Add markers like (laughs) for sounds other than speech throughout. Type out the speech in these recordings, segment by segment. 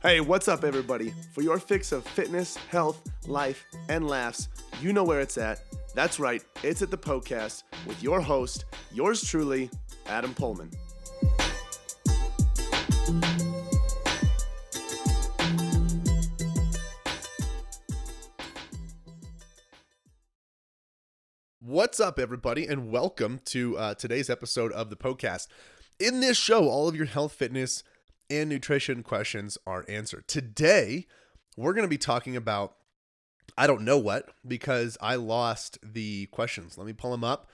Hey, what's up, everybody? For your fix of fitness, health, life, and laughs, you know where it's at. That's right, it's at the Poecast with your host, yours truly, Adam Poehlmann. What's up, everybody, and welcome to uh, today's episode of the Poecast. In this show, all of your health, fitness, and nutrition questions are answered. Today, we're going to be talking about I don't know what because I lost the questions. Let me pull them up.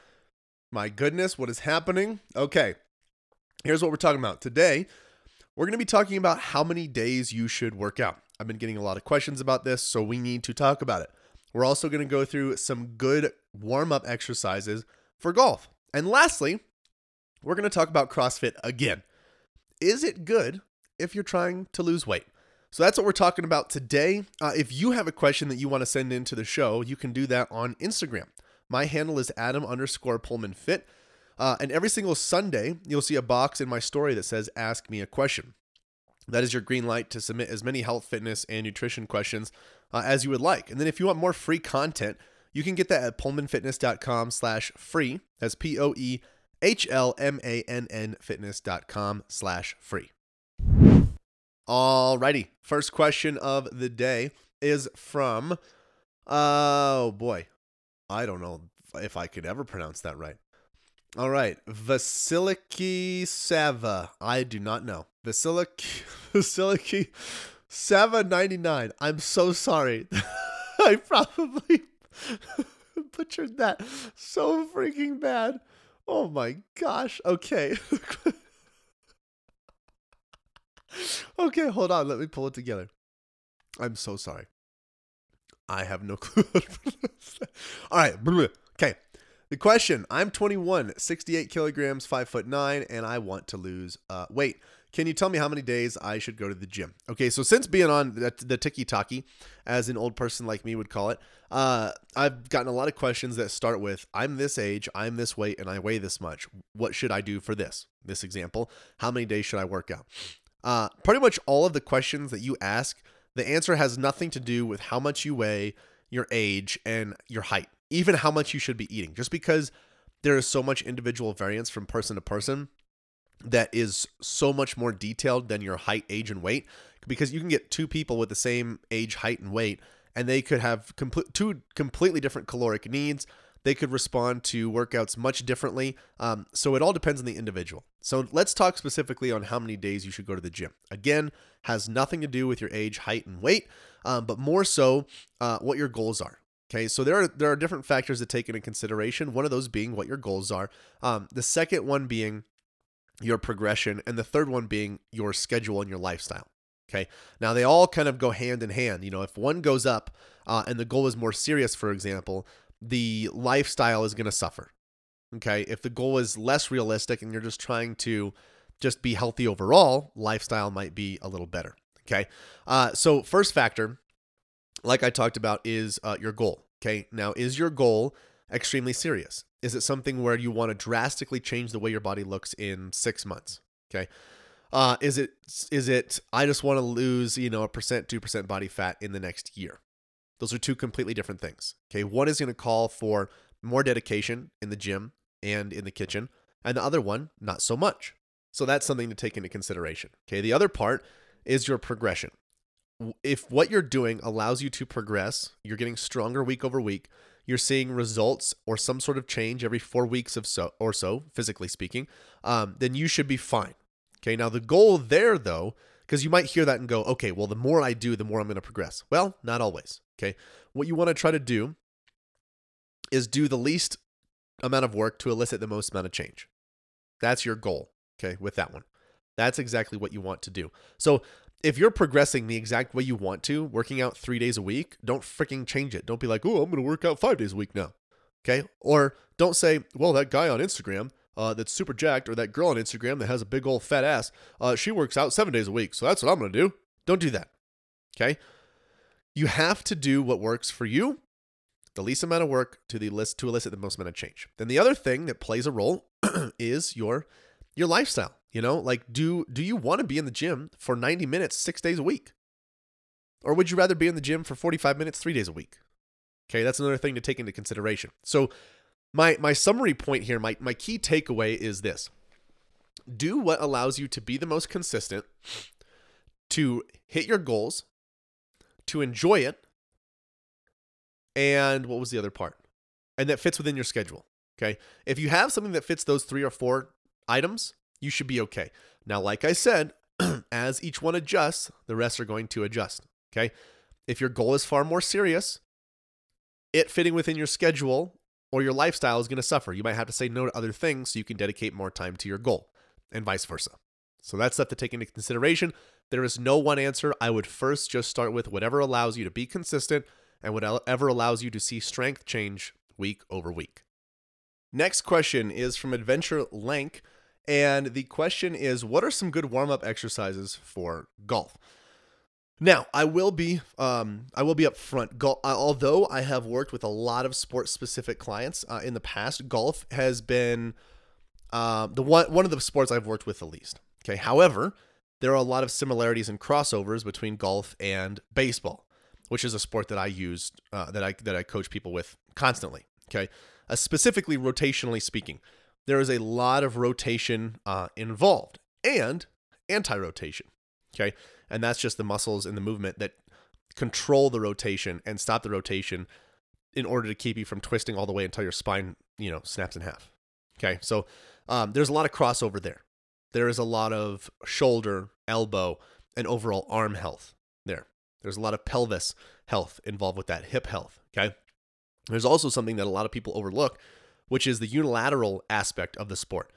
My goodness, what is happening? Okay, here's what we're talking about. Today, we're going to be talking about how many days you should work out. I've been getting a lot of questions about this, so we need to talk about it. We're also going to go through some good warm up exercises for golf. And lastly, we're going to talk about CrossFit again. Is it good if you're trying to lose weight? So that's what we're talking about today. Uh, if you have a question that you want to send into the show, you can do that on Instagram. My handle is Adam underscore Poehlmann Fit. Uh, and every single Sunday, you'll see a box in my story that says Ask Me a Question. That is your green light to submit as many health, fitness, and nutrition questions uh, as you would like. And then if you want more free content, you can get that at poehlmannfitness.com slash free. That's P-O-E H-L-M-A-N-N fitness.com slash free. Alrighty. First question of the day is from, oh boy, I don't know if I could ever pronounce that right. All right, Vasiliki Sava. I do not know. Vasiliki (laughs) Vasiliki Sava 99. I'm so sorry. (laughs) I probably (laughs) butchered that so freaking bad. Oh my gosh. Okay. okay, hold on. Let me pull it together. I'm so sorry. I have no (laughs) clue. All right. Okay. The question I'm 21, 68 kilograms, 5 foot 9, and I want to lose uh, weight. Can you tell me how many days I should go to the gym? Okay, so since being on the, the tiki taki, as an old person like me would call it, uh, I've gotten a lot of questions that start with I'm this age, I'm this weight, and I weigh this much. What should I do for this? This example, how many days should I work out? Uh, pretty much all of the questions that you ask, the answer has nothing to do with how much you weigh, your age, and your height, even how much you should be eating. Just because there is so much individual variance from person to person that is so much more detailed than your height, age, and weight, because you can get two people with the same age, height, and weight, and they could have two completely different caloric needs. They could respond to workouts much differently. Um, so it all depends on the individual. So let's talk specifically on how many days you should go to the gym. Again, has nothing to do with your age, height, and weight, um, but more so uh, what your goals are. Okay, so there are there are different factors to take into consideration. One of those being what your goals are. Um, the second one being your progression, and the third one being your schedule and your lifestyle. Okay, now they all kind of go hand in hand. You know, if one goes up uh, and the goal is more serious, for example, the lifestyle is going to suffer. Okay. If the goal is less realistic and you're just trying to just be healthy overall, lifestyle might be a little better. Okay. Uh, so, first factor, like I talked about, is uh, your goal. Okay. Now, is your goal extremely serious? Is it something where you want to drastically change the way your body looks in six months? Okay. Uh, is it is it I just want to lose you know a percent two percent body fat in the next year? Those are two completely different things. Okay, one is going to call for more dedication in the gym and in the kitchen, and the other one, not so much. So that's something to take into consideration. Okay, the other part is your progression. If what you're doing allows you to progress, you're getting stronger week over week, you're seeing results or some sort of change every four weeks of so or so, physically speaking, um, then you should be fine. Okay, now the goal there though, because you might hear that and go, okay, well, the more I do, the more I'm going to progress. Well, not always. Okay, what you want to try to do is do the least amount of work to elicit the most amount of change. That's your goal, okay, with that one. That's exactly what you want to do. So if you're progressing the exact way you want to, working out three days a week, don't freaking change it. Don't be like, oh, I'm going to work out five days a week now. Okay. Or don't say, well, that guy on Instagram uh, that's super jacked or that girl on Instagram that has a big old fat ass, uh, she works out seven days a week. So that's what I'm going to do. Don't do that. Okay. You have to do what works for you the least amount of work to the list to elicit the most amount of change. Then the other thing that plays a role (clears throat) is your your lifestyle. You know, like do do you want to be in the gym for 90 minutes 6 days a week? Or would you rather be in the gym for 45 minutes 3 days a week? Okay, that's another thing to take into consideration. So my my summary point here, my my key takeaway is this. Do what allows you to be the most consistent, to hit your goals, to enjoy it, and what was the other part? And that fits within your schedule. Okay. If you have something that fits those three or four items, you should be okay. Now, like I said, (clears throat) as each one adjusts, the rest are going to adjust. Okay. If your goal is far more serious, it fitting within your schedule or your lifestyle is going to suffer. You might have to say no to other things so you can dedicate more time to your goal, and vice versa. So that's stuff to take into consideration. There is no one answer. I would first just start with whatever allows you to be consistent and whatever allows you to see strength change week over week. Next question is from Adventure Lank. And the question is What are some good warm up exercises for golf? Now, I will be um, I will be upfront. Golf, uh, although I have worked with a lot of sports specific clients uh, in the past, golf has been uh, the one one of the sports I've worked with the least. Okay, however, there are a lot of similarities and crossovers between golf and baseball, which is a sport that I use uh, that I that I coach people with constantly. Okay, uh, specifically rotationally speaking, there is a lot of rotation uh, involved and anti-rotation. Okay, and that's just the muscles in the movement that control the rotation and stop the rotation in order to keep you from twisting all the way until your spine, you know, snaps in half. Okay, so um, there's a lot of crossover there. There is a lot of shoulder, elbow, and overall arm health there. There's a lot of pelvis health involved with that, hip health. Okay, there's also something that a lot of people overlook, which is the unilateral aspect of the sport.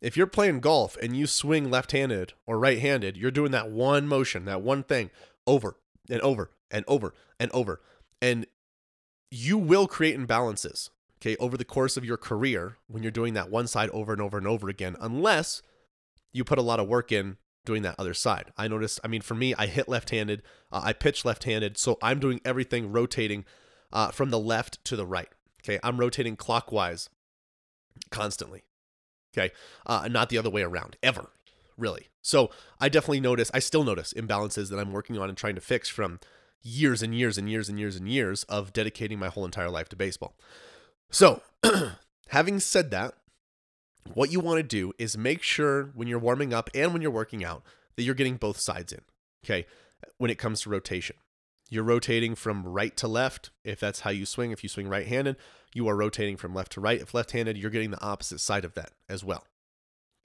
If you're playing golf and you swing left handed or right handed, you're doing that one motion, that one thing over and over and over and over. And you will create imbalances, okay, over the course of your career when you're doing that one side over and over and over again, unless you put a lot of work in doing that other side. I noticed, I mean, for me, I hit left handed, uh, I pitch left handed, so I'm doing everything rotating uh, from the left to the right. Okay, I'm rotating clockwise constantly. Okay, uh, not the other way around ever, really. So I definitely notice, I still notice imbalances that I'm working on and trying to fix from years and years and years and years and years of dedicating my whole entire life to baseball. So, (clears throat) having said that, what you want to do is make sure when you're warming up and when you're working out that you're getting both sides in. Okay, when it comes to rotation. You're rotating from right to left if that's how you swing. If you swing right handed, you are rotating from left to right. If left handed, you're getting the opposite side of that as well.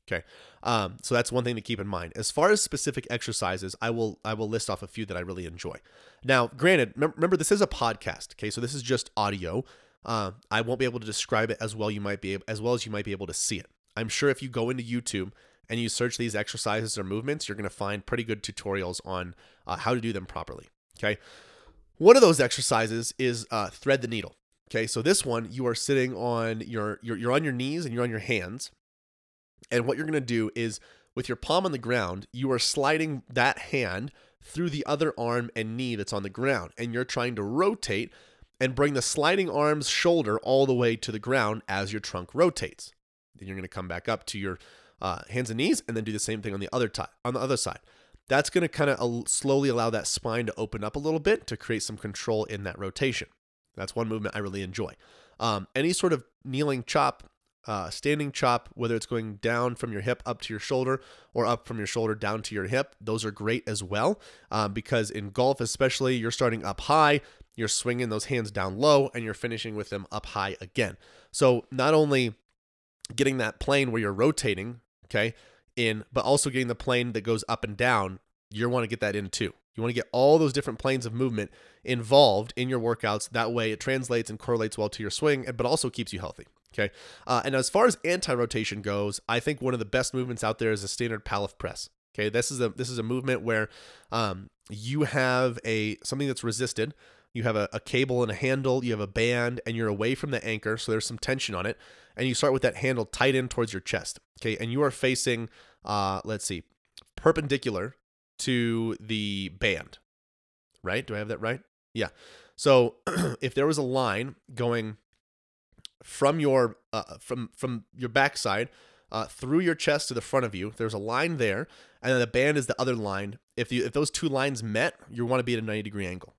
Okay, um, so that's one thing to keep in mind. As far as specific exercises, I will I will list off a few that I really enjoy. Now, granted, remember this is a podcast. Okay, so this is just audio. Uh, I won't be able to describe it as well you might be able, as well as you might be able to see it. I'm sure if you go into YouTube and you search these exercises or movements, you're going to find pretty good tutorials on uh, how to do them properly. Okay. One of those exercises is uh, thread the needle. Okay. So this one, you are sitting on your, you're, you're on your knees and you're on your hands. And what you're to do is with your palm on the ground, you are sliding that hand through the other arm and knee that's on the ground. And you're trying to rotate and bring the sliding arm's shoulder all the way to the ground as your trunk rotates. Then you're to come back up to your uh, hands and knees and then do the same thing on the other t- on the other side that's going to kind of slowly allow that spine to open up a little bit to create some control in that rotation. That's one movement I really enjoy. Um, any sort of kneeling chop, uh, standing chop, whether it's going down from your hip up to your shoulder or up from your shoulder down to your hip, those are great as well. Um, because in golf, especially, you're starting up high, you're swinging those hands down low, and you're finishing with them up high again. So not only getting that plane where you're rotating, okay, in, but also getting the plane that goes up and down, you want to get that in too. You want to get all those different planes of movement involved in your workouts. That way it translates and correlates well to your swing, but also keeps you healthy. Okay. Uh, and as far as anti-rotation goes, I think one of the best movements out there is a standard Pallof press. Okay. This is a this is a movement where um, you have a something that's resisted. You have a, a cable and a handle. You have a band, and you're away from the anchor, so there's some tension on it and you start with that handle tight in towards your chest. Okay, and you are facing, uh, let's see, perpendicular to the band. Right? Do I have that right? Yeah. So (clears throat) if there was a line going from your uh, from from your backside uh, through your chest to the front of you, there's a line there, and then the band is the other line, if you if those two lines met, you want to be at a 90 degree angle.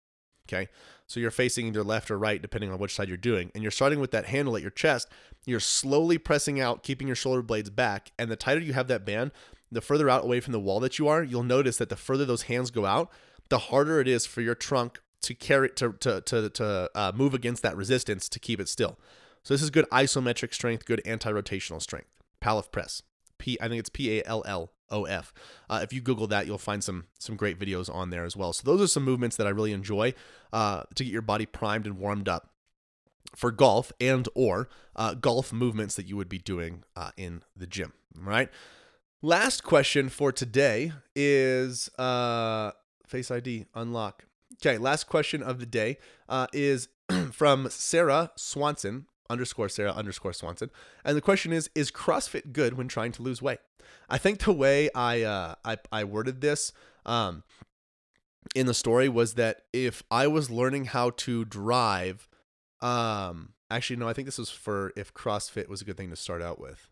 Okay. So you're facing either left or right, depending on which side you're doing. And you're starting with that handle at your chest. You're slowly pressing out, keeping your shoulder blades back. And the tighter you have that band, the further out away from the wall that you are, you'll notice that the further those hands go out, the harder it is for your trunk to carry to to to, to uh, move against that resistance to keep it still. So this is good isometric strength, good anti-rotational strength. Pallof press. P I think it's P A L L O F. Uh, if you Google that, you'll find some some great videos on there as well. So those are some movements that I really enjoy uh, to get your body primed and warmed up for golf and or uh, golf movements that you would be doing uh, in the gym. All right. Last question for today is uh, Face ID unlock. Okay, last question of the day uh, is (clears throat) from Sarah Swanson underscore Sarah underscore Swanson, and the question is: Is CrossFit good when trying to lose weight? I think the way I uh, I, I worded this um, in the story was that if I was learning how to drive, um, actually no, I think this was for if CrossFit was a good thing to start out with.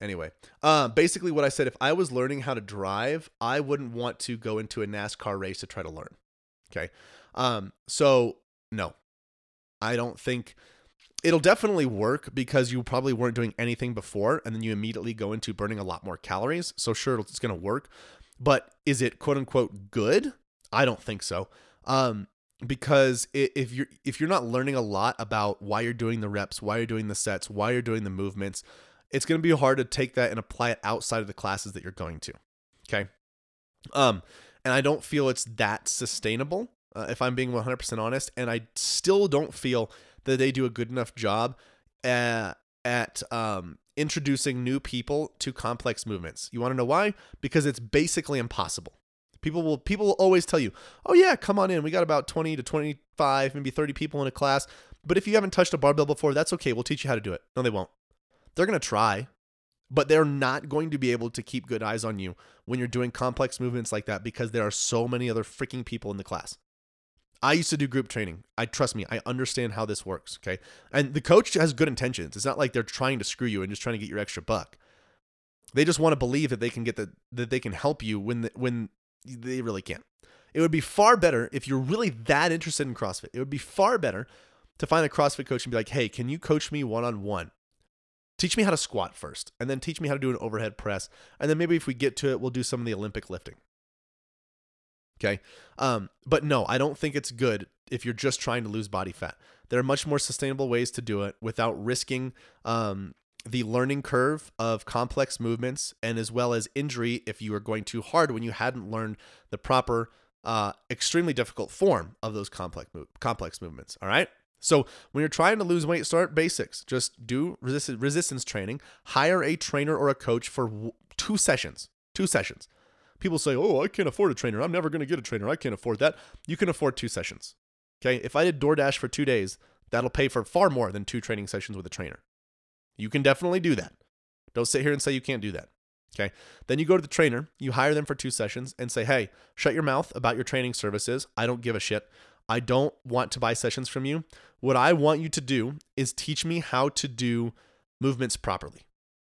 Anyway, uh, basically what I said, if I was learning how to drive, I wouldn't want to go into a NASCAR race to try to learn. Okay. Um, so no, I don't think it'll definitely work because you probably weren't doing anything before and then you immediately go into burning a lot more calories. So sure, it's going to work, but is it quote unquote good? I don't think so. Um, because if you're if you're not learning a lot about why you're doing the reps, why you're doing the sets, why you're doing the movements, it's going to be hard to take that and apply it outside of the classes that you're going to. Okay. Um, and I don't feel it's that sustainable, uh, if I'm being 100% honest. And I still don't feel that they do a good enough job at, at um, introducing new people to complex movements. You want to know why? Because it's basically impossible. People will people will always tell you, "Oh yeah, come on in. We got about 20 to 25, maybe 30 people in a class. But if you haven't touched a barbell before, that's okay. We'll teach you how to do it." No, they won't. They're going to try, but they're not going to be able to keep good eyes on you when you're doing complex movements like that because there are so many other freaking people in the class. I used to do group training. I trust me, I understand how this works, okay? And the coach has good intentions. It's not like they're trying to screw you and just trying to get your extra buck. They just want to believe that they can get the that they can help you when the, when they really can't. It would be far better if you're really that interested in CrossFit. It would be far better to find a CrossFit coach and be like, "Hey, can you coach me one on one? Teach me how to squat first, and then teach me how to do an overhead press. And then maybe if we get to it, we'll do some of the Olympic lifting. Okay. Um, but no, I don't think it's good if you're just trying to lose body fat. There are much more sustainable ways to do it without risking um, the learning curve of complex movements and as well as injury if you are going too hard when you hadn't learned the proper, uh, extremely difficult form of those complex, move- complex movements. All right. So when you're trying to lose weight, start basics. Just do resist- resistance training. Hire a trainer or a coach for w- two sessions. Two sessions. People say, "Oh, I can't afford a trainer. I'm never going to get a trainer. I can't afford that." You can afford two sessions. Okay? If I did DoorDash for 2 days, that'll pay for far more than two training sessions with a trainer. You can definitely do that. Don't sit here and say you can't do that. Okay. Then you go to the trainer, you hire them for two sessions and say, hey, shut your mouth about your training services. I don't give a shit. I don't want to buy sessions from you. What I want you to do is teach me how to do movements properly.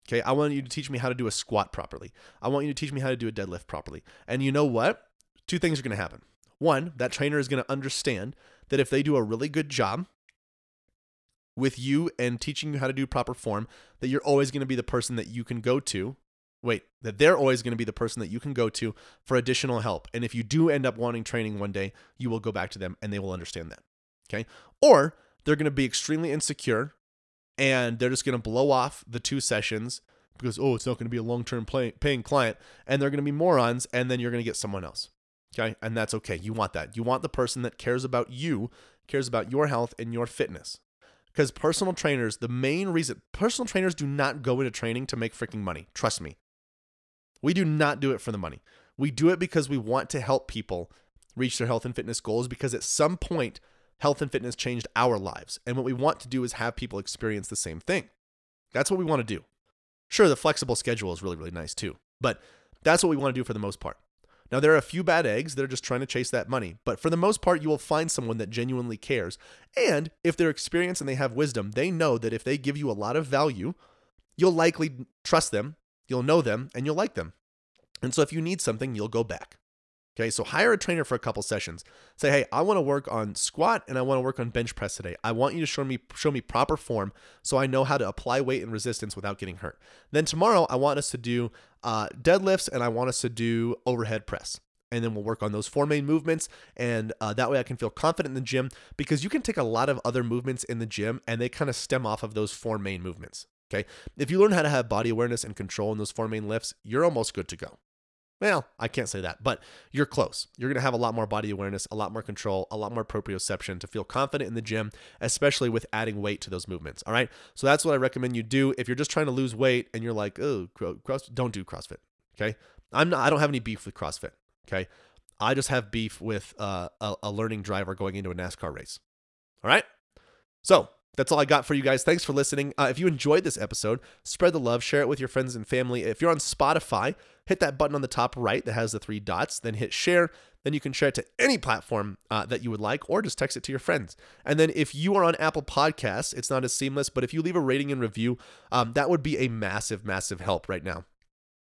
Okay, I want you to teach me how to do a squat properly. I want you to teach me how to do a deadlift properly. And you know what? Two things are going to happen. One, that trainer is going to understand that if they do a really good job with you and teaching you how to do proper form, that you're always going to be the person that you can go to. Wait, that they're always going to be the person that you can go to for additional help. And if you do end up wanting training one day, you will go back to them and they will understand that. Okay. Or they're going to be extremely insecure and they're just going to blow off the two sessions because, oh, it's not going to be a long term paying client. And they're going to be morons. And then you're going to get someone else. Okay. And that's okay. You want that. You want the person that cares about you, cares about your health and your fitness. Because personal trainers, the main reason, personal trainers do not go into training to make freaking money. Trust me. We do not do it for the money. We do it because we want to help people reach their health and fitness goals because at some point, health and fitness changed our lives. And what we want to do is have people experience the same thing. That's what we want to do. Sure, the flexible schedule is really, really nice too, but that's what we want to do for the most part. Now, there are a few bad eggs that are just trying to chase that money, but for the most part, you will find someone that genuinely cares. And if they're experienced and they have wisdom, they know that if they give you a lot of value, you'll likely trust them, you'll know them, and you'll like them. And so if you need something, you'll go back. Okay, so hire a trainer for a couple sessions. Say, hey, I want to work on squat and I want to work on bench press today. I want you to show me show me proper form so I know how to apply weight and resistance without getting hurt. Then tomorrow I want us to do uh, deadlifts and I want us to do overhead press. And then we'll work on those four main movements, and uh, that way I can feel confident in the gym because you can take a lot of other movements in the gym and they kind of stem off of those four main movements. Okay, if you learn how to have body awareness and control in those four main lifts, you're almost good to go. Well, I can't say that, but you're close. You're going to have a lot more body awareness, a lot more control, a lot more proprioception to feel confident in the gym, especially with adding weight to those movements. All right. So that's what I recommend you do. If you're just trying to lose weight and you're like, oh, cross, don't do CrossFit. Okay. I'm not, I don't have any beef with CrossFit. Okay. I just have beef with uh, a, a learning driver going into a NASCAR race. All right. So that's all I got for you guys. Thanks for listening. Uh, if you enjoyed this episode, spread the love, share it with your friends and family. If you're on Spotify, hit that button on the top right that has the three dots, then hit share. Then you can share it to any platform uh, that you would like, or just text it to your friends. And then if you are on Apple Podcasts, it's not as seamless, but if you leave a rating and review, um, that would be a massive, massive help right now.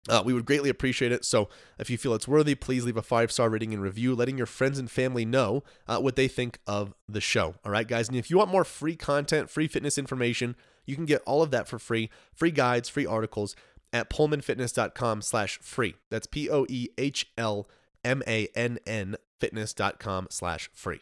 Uh, we would greatly appreciate it. So, if you feel it's worthy, please leave a five star rating and review, letting your friends and family know uh, what they think of the show. All right, guys. And if you want more free content, free fitness information, you can get all of that for free free guides, free articles at poehlmannfitness.com slash free. That's P O E H L M A N N fitness.com slash free.